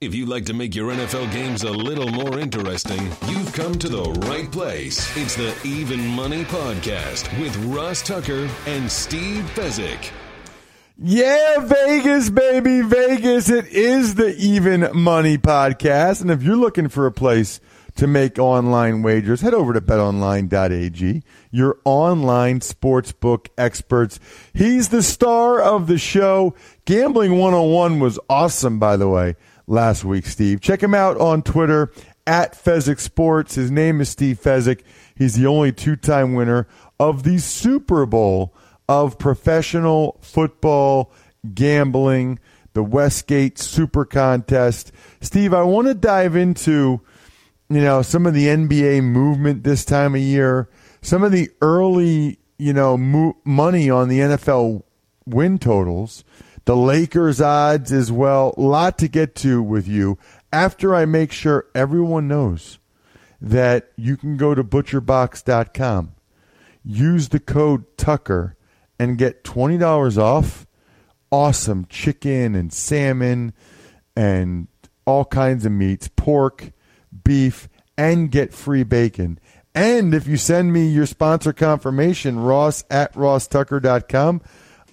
If you'd like to make your NFL games a little more interesting, you've come to the right place. It's the Even Money Podcast with Ross Tucker and Steve Fezzik. Yeah, Vegas, baby, Vegas. It is the Even Money Podcast. And if you're looking for a place to make online wagers, head over to betonline.ag, your online sportsbook experts. He's the star of the show. Gambling 101 was awesome, by the way last week, Steve. Check him out on Twitter at Fezzik Sports. His name is Steve Fezzik. He's the only two time winner of the Super Bowl of professional football gambling, the Westgate Super Contest. Steve, I want to dive into you know some of the NBA movement this time of year, some of the early you know mo- money on the NFL win totals the Lakers odds as well. A lot to get to with you after I make sure everyone knows that you can go to butcherbox.com, use the code Tucker, and get $20 off awesome chicken and salmon and all kinds of meats, pork, beef, and get free bacon. And if you send me your sponsor confirmation, ross at rosstucker.com,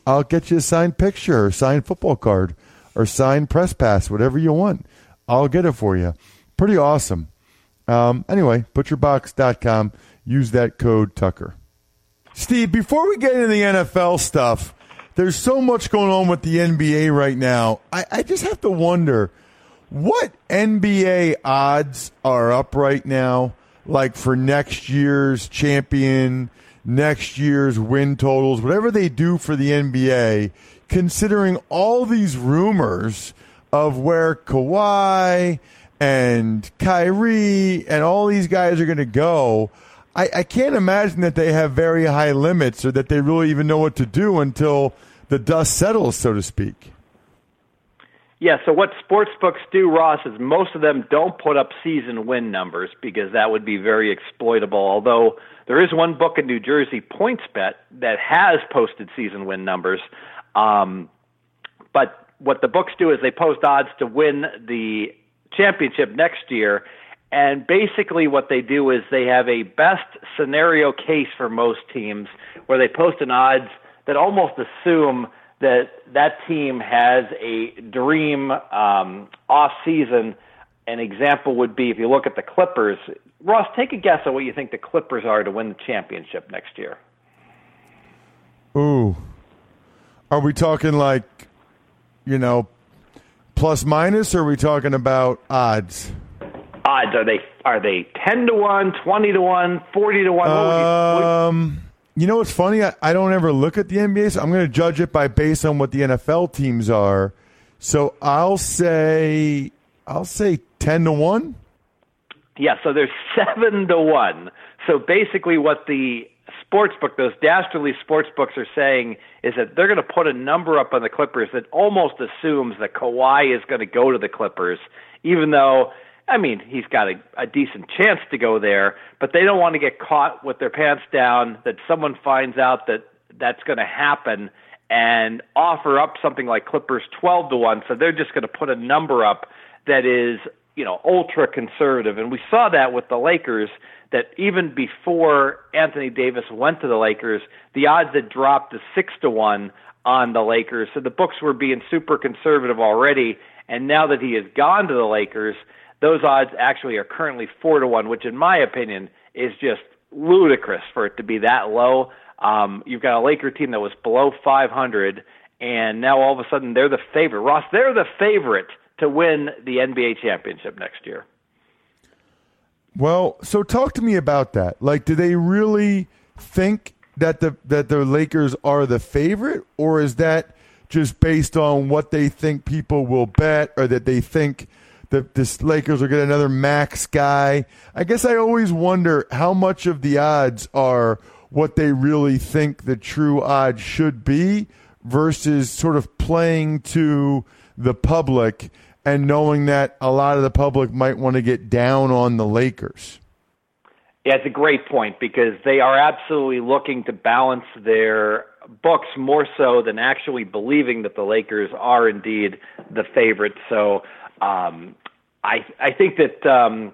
I'll get you a signed picture or signed football card or signed press pass, whatever you want. I'll get it for you. Pretty awesome. Um, anyway, butcherbox.com. Use that code Tucker. Steve, before we get into the NFL stuff, there's so much going on with the NBA right now. I, I just have to wonder what NBA odds are up right now, like for next year's champion next year's win totals, whatever they do for the NBA, considering all these rumors of where Kawhi and Kyrie and all these guys are going to go. I, I, can't imagine that they have very high limits or that they really even know what to do until the dust settles, so to speak. Yeah, so what sports books do, Ross, is most of them don't put up season win numbers because that would be very exploitable. Although there is one book in New Jersey, PointsBet, that has posted season win numbers. Um, but what the books do is they post odds to win the championship next year. And basically, what they do is they have a best scenario case for most teams where they post an odds that almost assume that that team has a dream um, off season. An example would be if you look at the Clippers, Ross, take a guess at what you think the Clippers are to win the championship next year. Ooh. Are we talking like, you know, plus minus, or are we talking about odds? Odds are they are they ten to one, twenty to one, forty to one? Um, you, you know what's funny? I, I don't ever look at the NBA, so I'm going to judge it by based on what the NFL teams are. So I'll say I'll say ten to one. Yeah, so there's seven to one. So basically, what the sports book, those dastardly sports books are saying is that they're going to put a number up on the Clippers that almost assumes that Kawhi is going to go to the Clippers, even though, I mean, he's got a, a decent chance to go there, but they don't want to get caught with their pants down that someone finds out that that's going to happen and offer up something like Clippers 12 to 1. So they're just going to put a number up that is you know, ultra conservative. And we saw that with the Lakers that even before Anthony Davis went to the Lakers, the odds had dropped to 6 to 1 on the Lakers. So the books were being super conservative already. And now that he has gone to the Lakers, those odds actually are currently 4 to 1, which in my opinion is just ludicrous for it to be that low. Um, you've got a Laker team that was below 500, and now all of a sudden they're the favorite. Ross, they're the favorite to win the NBA championship next year. Well, so talk to me about that. Like, do they really think that the that the Lakers are the favorite, or is that just based on what they think people will bet, or that they think that the Lakers will get another max guy? I guess I always wonder how much of the odds are what they really think the true odds should be versus sort of playing to the public and knowing that a lot of the public might want to get down on the Lakers. Yeah, it's a great point because they are absolutely looking to balance their books more so than actually believing that the Lakers are indeed the favorite. So um, I I think that um,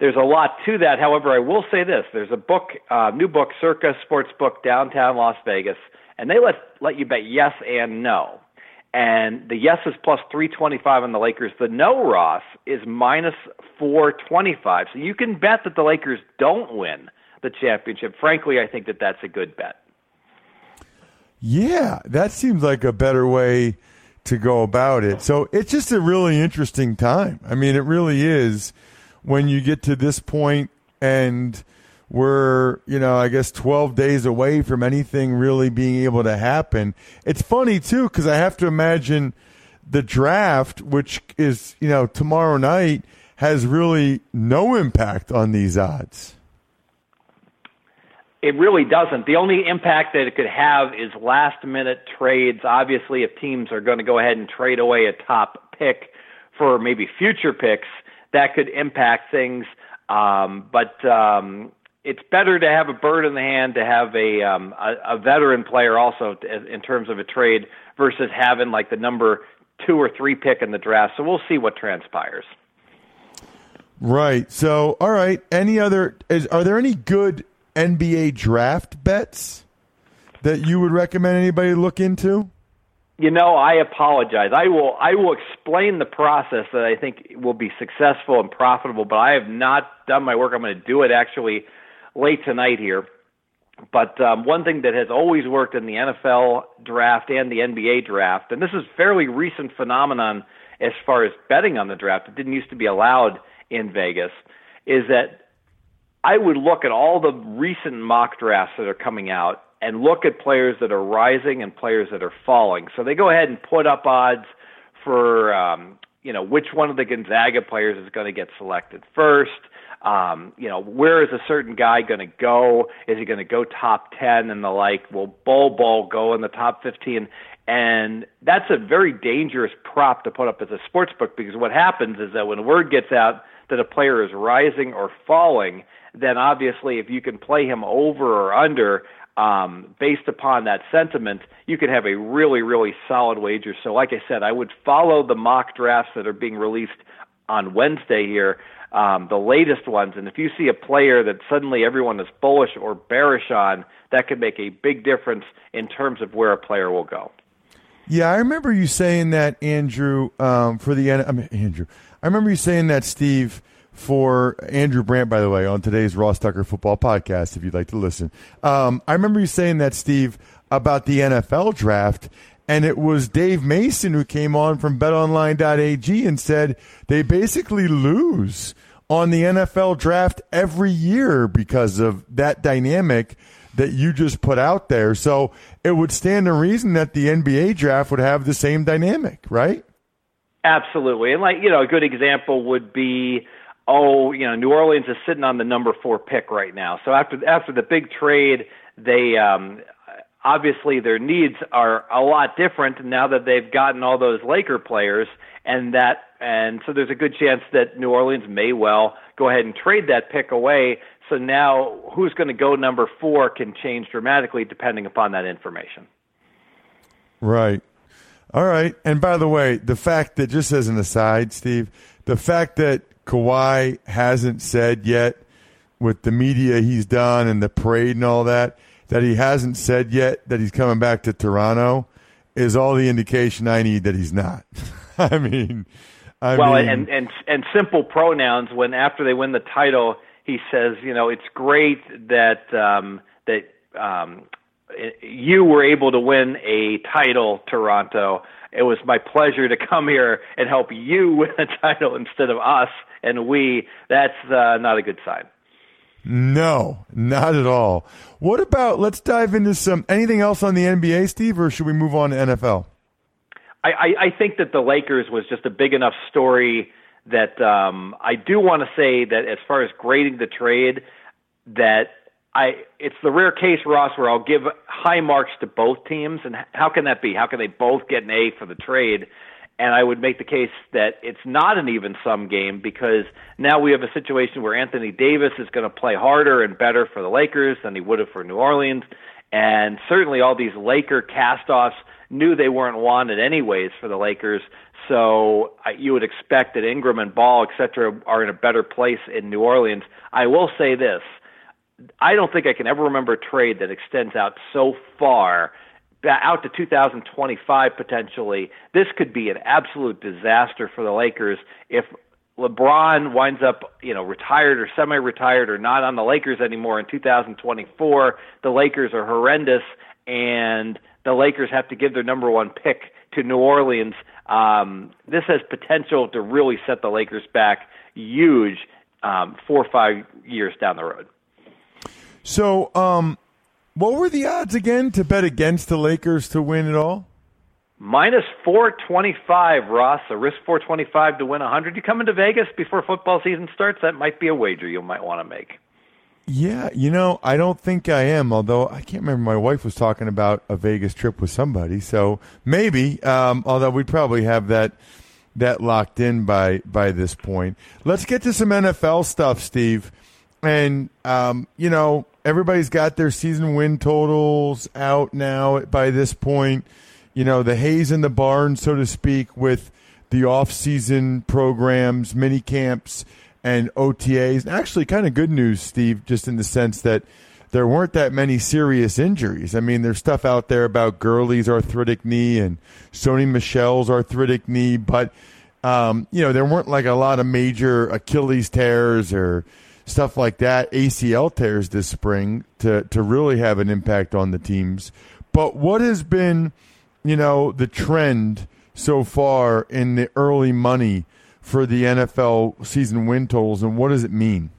there's a lot to that. However, I will say this: there's a book, uh, new book, Circa Sports Book, downtown Las Vegas, and they let let you bet yes and no and the yes is plus 325 on the Lakers. The no, Ross, is minus 425. So you can bet that the Lakers don't win the championship. Frankly, I think that that's a good bet. Yeah, that seems like a better way to go about it. So it's just a really interesting time. I mean, it really is when you get to this point and – we're, you know, I guess 12 days away from anything really being able to happen. It's funny, too, because I have to imagine the draft, which is, you know, tomorrow night, has really no impact on these odds. It really doesn't. The only impact that it could have is last minute trades. Obviously, if teams are going to go ahead and trade away a top pick for maybe future picks, that could impact things. Um, but um, it's better to have a bird in the hand to have a um, a, a veteran player also in terms of a trade versus having like the number two or three pick in the draft. So we'll see what transpires. Right. So, all right. Any other? Is, are there any good NBA draft bets that you would recommend anybody look into? You know, I apologize. I will I will explain the process that I think will be successful and profitable, but I have not done my work. I'm going to do it actually late tonight here. But um, one thing that has always worked in the NFL draft and the NBA draft, and this is fairly recent phenomenon as far as betting on the draft, it didn't used to be allowed in Vegas, is that I would look at all the recent mock drafts that are coming out and look at players that are rising and players that are falling. So they go ahead and put up odds for um, you know which one of the Gonzaga players is going to get selected first um, you know, where is a certain guy going to go? Is he going to go top 10 and the like? Will Bol Bol go in the top 15? And that's a very dangerous prop to put up as a sports book because what happens is that when word gets out that a player is rising or falling, then obviously if you can play him over or under um, based upon that sentiment, you can have a really, really solid wager. So, like I said, I would follow the mock drafts that are being released on Wednesday here um, the latest ones. And if you see a player that suddenly everyone is bullish or bearish on, that could make a big difference in terms of where a player will go. Yeah, I remember you saying that, Andrew, um, for the I mean, Andrew. I remember you saying that, Steve, for Andrew Brandt, by the way, on today's Ross Tucker Football Podcast. If you'd like to listen, um, I remember you saying that, Steve, about the NFL draft, and it was Dave Mason who came on from betonline.ag and said they basically lose on the NFL draft every year because of that dynamic that you just put out there. So it would stand to reason that the NBA draft would have the same dynamic, right? Absolutely. And like, you know, a good example would be oh, you know, New Orleans is sitting on the number 4 pick right now. So after after the big trade, they um obviously their needs are a lot different now that they've gotten all those Laker players and that and so there's a good chance that New Orleans may well go ahead and trade that pick away. So now who's going to go number 4 can change dramatically depending upon that information. Right. All right. And by the way, the fact that just as an aside, Steve, the fact that Kawhi hasn't said yet with the media he's done and the parade and all that that he hasn't said yet that he's coming back to Toronto is all the indication I need that he's not. I mean, I well, mean, and and and simple pronouns when after they win the title, he says, you know, it's great that um, that um, you were able to win a title, Toronto. It was my pleasure to come here and help you win a title instead of us and we. That's uh, not a good sign. No, not at all. What about? Let's dive into some anything else on the NBA, Steve, or should we move on to NFL? I, I, I think that the Lakers was just a big enough story that um, I do want to say that as far as grading the trade, that I it's the rare case, Ross, where I'll give high marks to both teams. And how can that be? How can they both get an A for the trade? And I would make the case that it's not an even sum game because now we have a situation where Anthony Davis is going to play harder and better for the Lakers than he would have for New Orleans. And certainly all these Laker castoffs knew they weren't wanted anyways for the Lakers. So you would expect that Ingram and Ball, et cetera, are in a better place in New Orleans. I will say this. I don't think I can ever remember a trade that extends out so far out to 2025 potentially. This could be an absolute disaster for the Lakers if LeBron winds up, you know, retired or semi-retired or not on the Lakers anymore in 2024. The Lakers are horrendous, and the Lakers have to give their number one pick to New Orleans. Um, this has potential to really set the Lakers back huge um, four or five years down the road. So, um, what were the odds again to bet against the Lakers to win it all? Minus 425, Ross. A risk 425 to win 100. You come into Vegas before football season starts? That might be a wager you might want to make. Yeah, you know, I don't think I am, although I can't remember. My wife was talking about a Vegas trip with somebody, so maybe, um, although we'd probably have that that locked in by by this point. Let's get to some NFL stuff, Steve. And um, you know, everybody's got their season win totals out now by this point. You know, the haze in the barn, so to speak, with the off-season programs, mini camps, and OTAs. Actually, kind of good news, Steve, just in the sense that there weren't that many serious injuries. I mean, there's stuff out there about Gurley's arthritic knee and Sony Michel's arthritic knee, but um, you know, there weren't like a lot of major Achilles tears or stuff like that, ACL tears this spring to to really have an impact on the teams. But what has been, you know, the trend so far in the early money for the NFL season win totals, and what does it mean?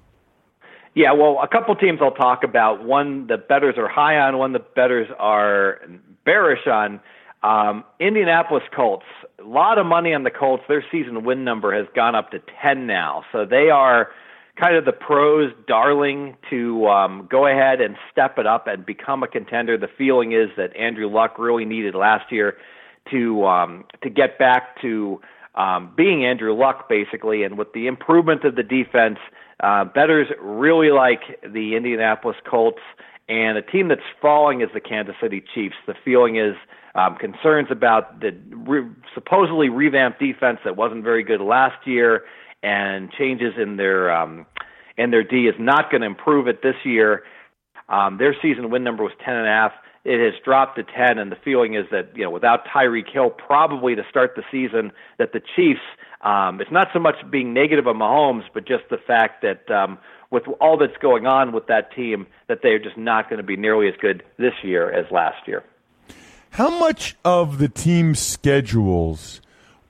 Yeah, well, a couple teams I'll talk about. One the bettors are high on, one the bettors are bearish on. Um, Indianapolis Colts, a lot of money on the Colts. Their season win number has gone up to 10 now. So they are kind of the pros darling to um, go ahead and step it up and become a contender. The feeling is that Andrew Luck really needed last year to um, to get back to um, being Andrew Luck basically, and with the improvement of the defense, uh, bettors really like the Indianapolis Colts. And a team that's falling is the Kansas City Chiefs. The feeling is um, concerns about the re- supposedly revamped defense that wasn't very good last year and changes in their um, in their D is not going to improve it this year. Um, their season win number was ten and a half. It has dropped to ten, and the feeling is that you know without Tyreek Hill, probably to start the season, that the Chiefs. Um, it's not so much being negative on Mahomes, but just the fact that um, with all that's going on with that team, that they're just not going to be nearly as good this year as last year. How much of the team's schedules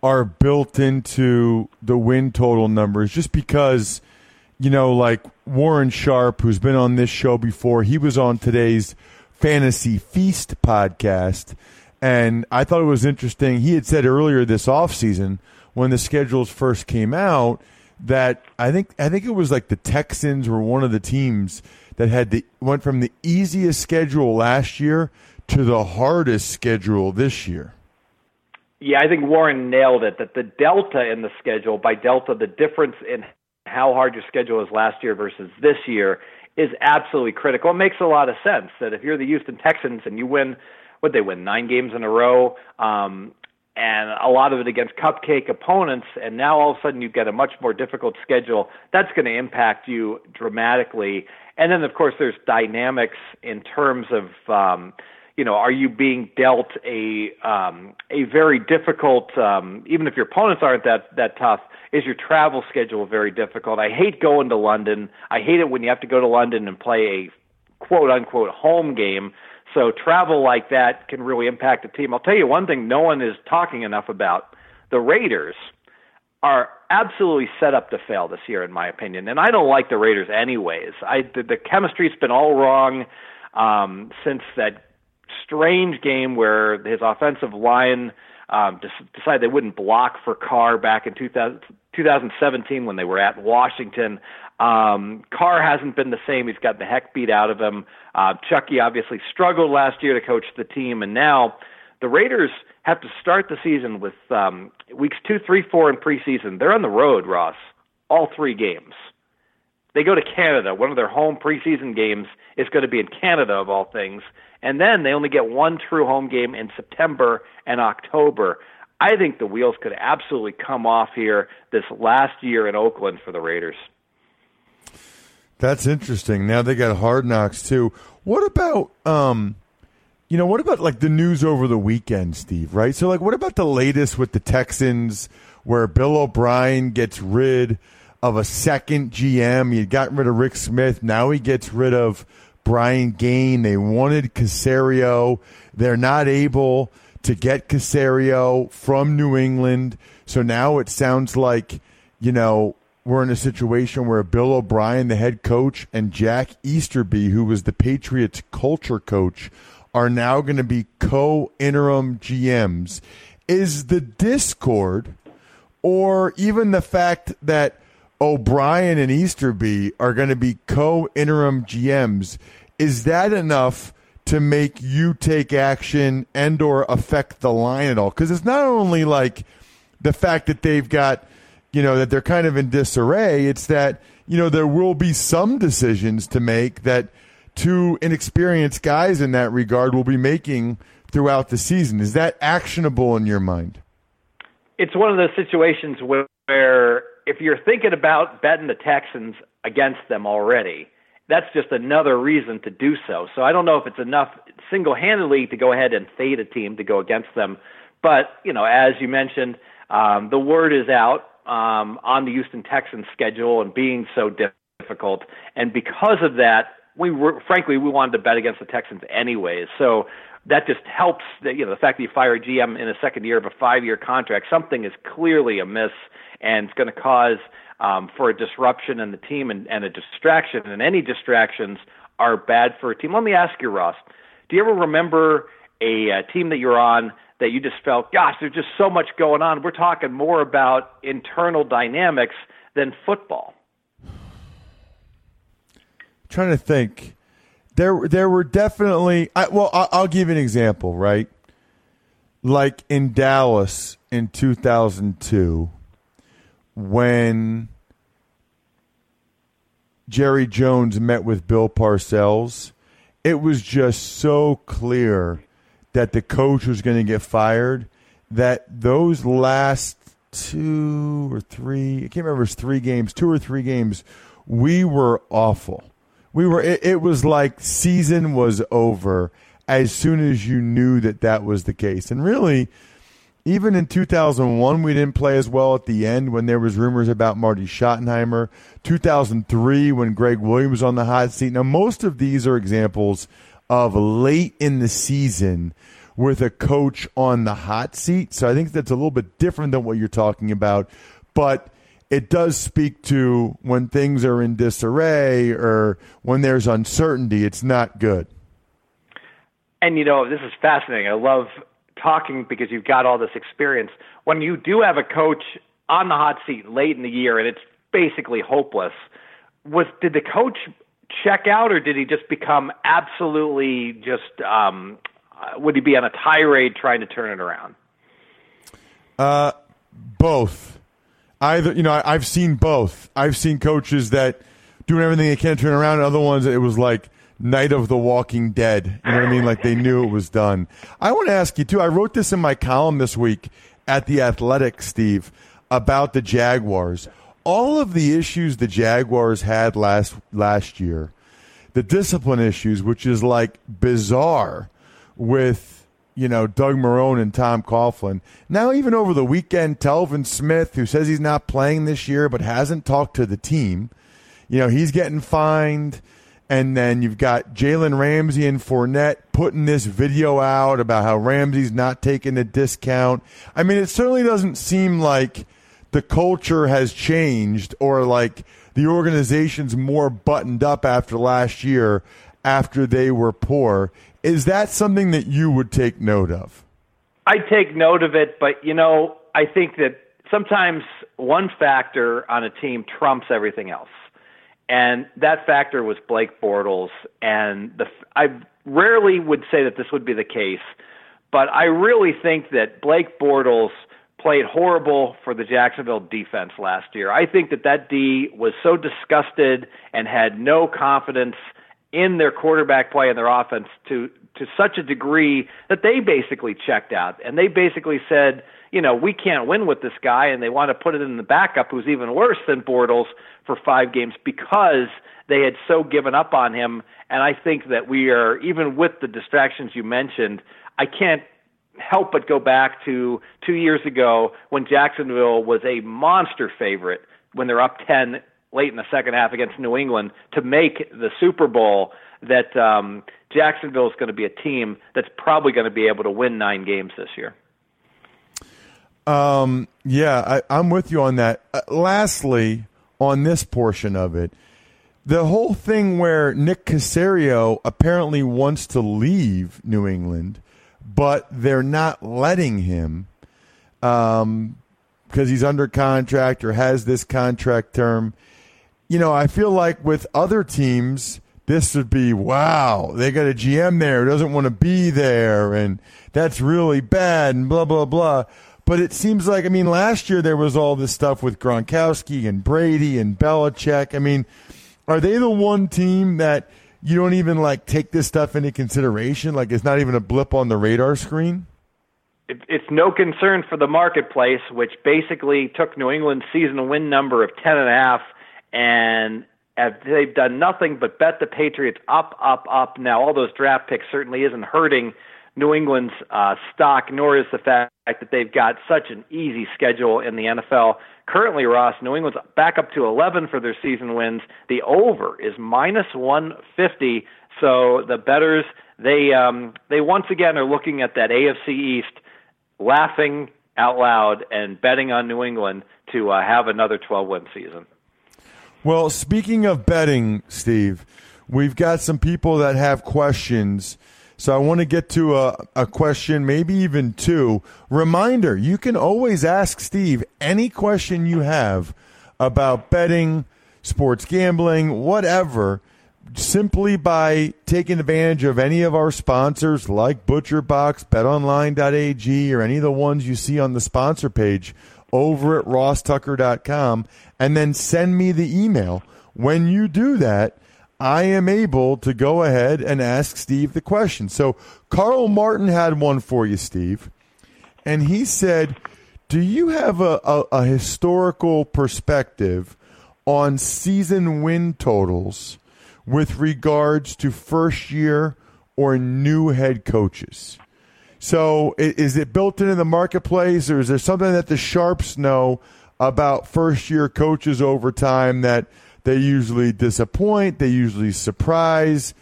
are built into the win total numbers just because, you know, like Warren Sharp, who's been on this show before, he was on today's Fantasy Feast podcast. And I thought it was interesting. He had said earlier this offseason when the schedules first came out that I think I think it was like the Texans were one of the teams that had the went from the easiest schedule last year to the hardest schedule this year. Yeah, I think Warren nailed it. That the delta in the schedule, by delta, the difference in how hard your schedule is last year versus this year is absolutely critical. It makes a lot of sense that if you're the Houston Texans and you win, what they win nine games in a row, um, and a lot of it against cupcake opponents. And now all of a sudden you get a much more difficult schedule. That's going to impact you dramatically. And then of course there's dynamics in terms of um, you know, are you being dealt a um, a very difficult, um, even if your opponents aren't that that tough, is your travel schedule very difficult? I hate going to London. I hate it when you have to go to London and play a quote unquote home game. So travel like that can really impact a team. I'll tell you one thing no one is talking enough about. The Raiders are absolutely set up to fail this year, in my opinion. And I don't like the Raiders anyways. I the, the chemistry's been all wrong um, since that strange game where his offensive line um, decided they wouldn't block for Carr back in 2000, 2017 when they were at Washington. Um, Carr hasn't been the same. He's got the heck beat out of him. Uh, Chucky obviously struggled last year to coach the team, and now the Raiders have to start the season with um, weeks two, three, four in preseason. They're on the road, Ross, all three games. They go to Canada. One of their home preseason games is going to be in Canada, of all things. And then they only get one true home game in September and October. I think the wheels could absolutely come off here this last year in Oakland for the Raiders. That's interesting. Now they got hard knocks too. What about um you know, what about like the news over the weekend, Steve, right? So like what about the latest with the Texans where Bill O'Brien gets rid of a second GM. He got rid of Rick Smith. Now he gets rid of Brian Gaine. They wanted Caserio. They're not able to get Caserio from New England. So now it sounds like, you know, we're in a situation where Bill O'Brien, the head coach, and Jack Easterby, who was the Patriots culture coach, are now going to be co interim GMs. Is the discord or even the fact that O'Brien and Easterby are going to be co interim GMs is that enough to make you take action and or affect the line at all? Because it's not only like the fact that they've got, you know, that they're kind of in disarray. It's that you know there will be some decisions to make that two inexperienced guys in that regard will be making throughout the season. Is that actionable in your mind? It's one of those situations where if you're thinking about betting the Texans against them already, that's just another reason to do so. So I don't know if it's enough single handedly to go ahead and fade a team to go against them. But, you know, as you mentioned, um, the word is out um, on the Houston Texans schedule and being so difficult. And because of that, we were, frankly, we wanted to bet against the Texans anyways. So that just helps that, you know, the fact that you fire a GM in a second year of a five year contract, something is clearly amiss and it's going to cause um, for a disruption in the team and, and a distraction. And any distractions are bad for a team. Let me ask you, Ross, do you ever remember a, a team that you're on that you just felt, gosh, there's just so much going on? We're talking more about internal dynamics than football. trying to think. There, there were definitely. I, well, I'll, I'll give an example, right? Like in Dallas in 2002, when Jerry Jones met with Bill Parcells, it was just so clear that the coach was going to get fired that those last two or three, I can't remember, it was three games, two or three games, we were awful. We were, it, it was like season was over as soon as you knew that that was the case. And really, even in 2001, we didn't play as well at the end when there was rumors about Marty Schottenheimer. 2003, when Gregg Williams was on the hot seat. Now, most of these are examples of late in the season with a coach on the hot seat. So I think that's a little bit different than what you're talking about. But it does speak to when things are in disarray or when there's uncertainty, it's not good. And you know, this is fascinating. I love talking because you've got all this experience. When you do have a coach on the hot seat late in the year and it's basically hopeless, was did the coach check out or did he just become absolutely just um, uh, would he be on a tirade trying to turn it around? Uh, both. Either you know, I've seen both. I've seen coaches that doing everything they can turn around, and other ones it was like Night of the Walking Dead. You know what I mean? Like they knew it was done. I want to ask you too. I wrote this in my column this week at the Athletic, Steve, about the Jaguars. All of the issues the Jaguars had last last year, the discipline issues, which is like bizarre with you know Doug Marrone and Tom Coughlin. Now, even over the weekend, Telvin Smith, who says he's not playing this year but hasn't talked to the team, you know he's getting fined. And then you've got Jalen Ramsey and Fournette putting this video out about how Ramsey's not taking a discount. I mean, it certainly doesn't seem like the culture has changed or like the organization's more buttoned up after last year after they were poor. Is that something that you would take note of? I take note of it, but you know, I think that sometimes one factor on a team trumps everything else and that factor was Blake Bortles. And the I rarely would say that this would be the case, but I really think that Blake Bortles played horrible for the Jacksonville defense last year. I think that that D was so disgusted and had no confidence in their quarterback play and their offense to to such a degree that they basically checked out. And they basically said, you know, we can't win with this guy and they want to put it in the backup who's even worse than Bortles for 5 games because they had so given up on him. And I think that we are even with the distractions you mentioned, I can't help but go back to 2 years ago when Jacksonville was a monster favorite when they're up 10 late in the second half against New England to make the Super Bowl that um, Jacksonville is going to be a team that's probably going to be able to win nine games this year. Um, yeah, I, am with you on that. Uh, lastly, on this portion of it, the whole thing where Nick Caserio apparently wants to leave New England, but they're not letting him um, because he's under contract or has this contract term. You know, I feel like with other teams, this would be wow, they got a GM there who doesn't want to be there, and that's really bad, and blah, blah, blah. But it seems like, I mean, last year there was all this stuff with Gronkowski and Brady and Belichick. I mean, are they the one team that you don't even like take this stuff into consideration? Like it's not even a blip on the radar screen? it's no concern for the marketplace, which basically took New England's season win number of ten and a half and they've done nothing but bet the Patriots up, up, up. Now, all those draft picks certainly isn't hurting New England's uh, stock, nor is the fact that they've got such an easy schedule in the NFL. Currently, Ross, New England's back up to 11 for their season wins. The over is minus 150. So the bettors, they um, they once again are looking at that AFC East, laughing out loud and betting on New England to uh, have another 12 win season. Well, speaking of betting, Steve, we've got some people that have questions. So I want to get to a, a question, maybe even two. Reminder you can always ask Steve any question you have about betting, sports gambling, whatever, simply by taking advantage of any of our sponsors like ButcherBox, BetOnline.ag, or any of the ones you see on the sponsor page over at rosstucker.com and then send me the email. When you do that, I am able to go ahead and ask Steve the question. So Carl Martin had one for you, Steve, and he said, "Do you have a, a, a historical perspective on season win totals with regards to first year or new head coaches?" So is it built into the marketplace, or is there something that the sharps know about first year coaches over time that they usually disappoint, they usually surprise,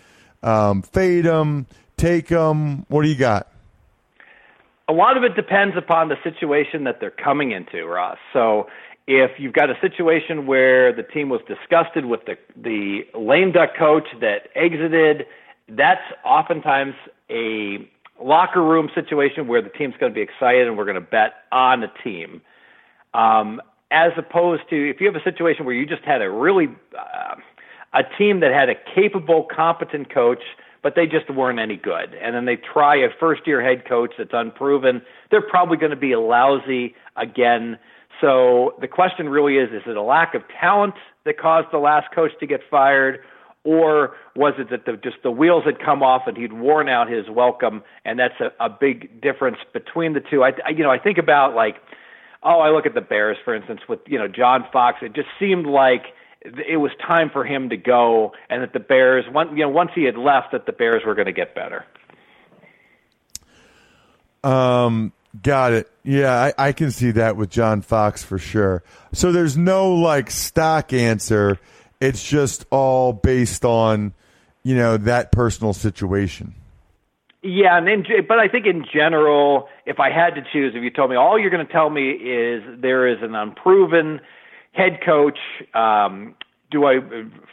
um, fade them, take them? What do you got? A lot of it depends upon the situation that they're coming into, Ross. So if you've got a situation where the team was disgusted with the the lame duck coach that exited, that's oftentimes a locker room situation where the team's going to be excited and we're going to bet on the team. Um, as opposed to if you have a situation where you just had a really uh, a team that had a capable, competent coach, but they just weren't any good, and then they try a first-year head coach that's unproven, they're probably going to be lousy again. So the question really is: Is it a lack of talent that caused the last coach to get fired, or was it that the, just the wheels had come off and he'd worn out his welcome, and that's a, a big difference between the two. I, I you know I think about like oh I look at the Bears for instance with you know John Fox. It just seemed like it was time for him to go, and that the Bears, one, you know, once he had left, that the Bears were going to get better. Um, got it. Yeah, I, I can see that with John Fox for sure. So there's no like stock answer. It's just all based on, you know, that personal situation. Yeah, and in, but I think in general, if I had to choose, if you told me all you're going to tell me is there is an unproven head coach, um, do I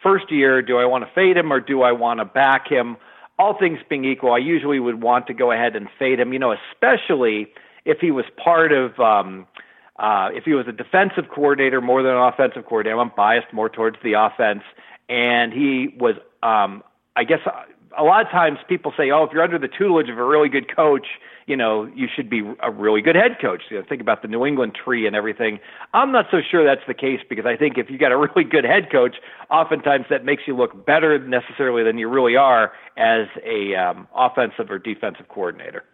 first year do I want to fade him or do I want to back him? All things being equal, I usually would want to go ahead and fade him. You know, especially if he was part of um, uh, if he was a defensive coordinator more than an offensive coordinator. I'm biased more towards the offense, and he was. Um, I guess a lot of times people say, "Oh, if you're under the tutelage of a really good coach, you know, you should be a really good head coach." You know, think about the New England tree and everything. I'm not so sure that's the case because I think if you got a really good head coach, oftentimes that makes you look better necessarily than you really are as a um, offensive or defensive coordinator.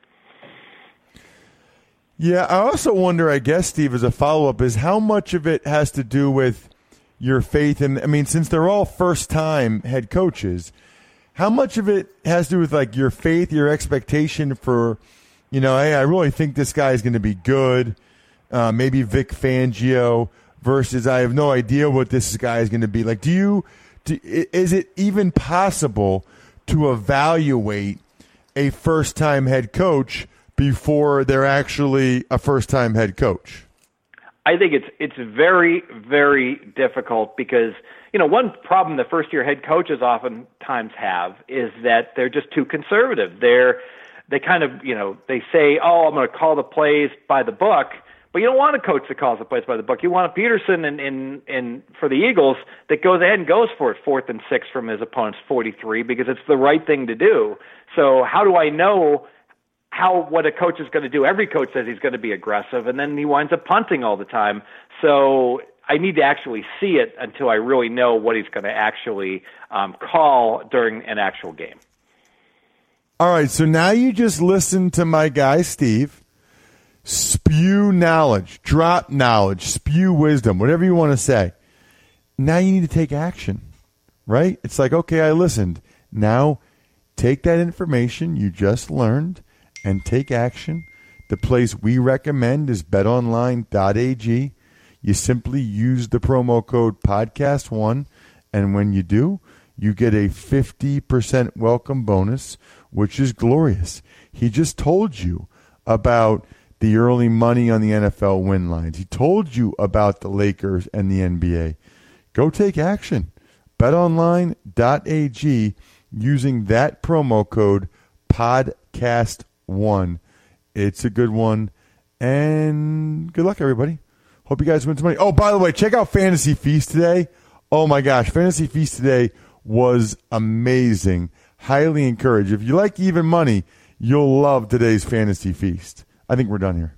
Yeah, I also wonder, I guess, Steve, as a follow up, is how much of it has to do with your faith in. I mean, since they're all first time head coaches how much of it has to do with like your faith, your expectation for, you know, hey, I really think this guy is going to be good. Uh, maybe Vic Fangio versus I have no idea what this guy is going to be. Like, do you, do, is it even possible to evaluate a first time head coach before they're actually a first time head coach? I think it's it's very very difficult because you know, one problem the first year head coaches oftentimes have is that they're just too conservative. They're they kind of, you know, they say, "Oh, I'm going to call the plays by the book," but you don't want a coach that calls the plays by the book. You want a Pederson in in, in for the Eagles that goes ahead and goes for it fourth and six from his opponent's 43 because it's the right thing to do. So, how do I know how what a coach is going to do? Every coach says he's going to be aggressive, and then he winds up punting all the time. So I need to actually see it until I really know what he's going to actually um, call during an actual game. All right, so now you just listen to my guy Steve spew knowledge, drop knowledge, spew wisdom, whatever you want to say. Now you need to take action, right? It's like, okay, I listened. Now take that information you just learned and take action. The place we recommend is betonline.ag. You simply use the promo code podcast1 and when you do, you get a 50% welcome bonus, which is glorious. He just told you about the early money on the NFL win lines. He told you about the Lakers and the NBA. Go take action. BetOnline.ag using that promo code podcast1. It's a good one. And good luck, everybody. Hope you guys win some money. Oh, by the way, check out Fantasy Feast today. Oh my gosh, Fantasy Feast today was amazing. Highly encouraged. If you like even money, you'll love today's Fantasy Feast. I think we're done here.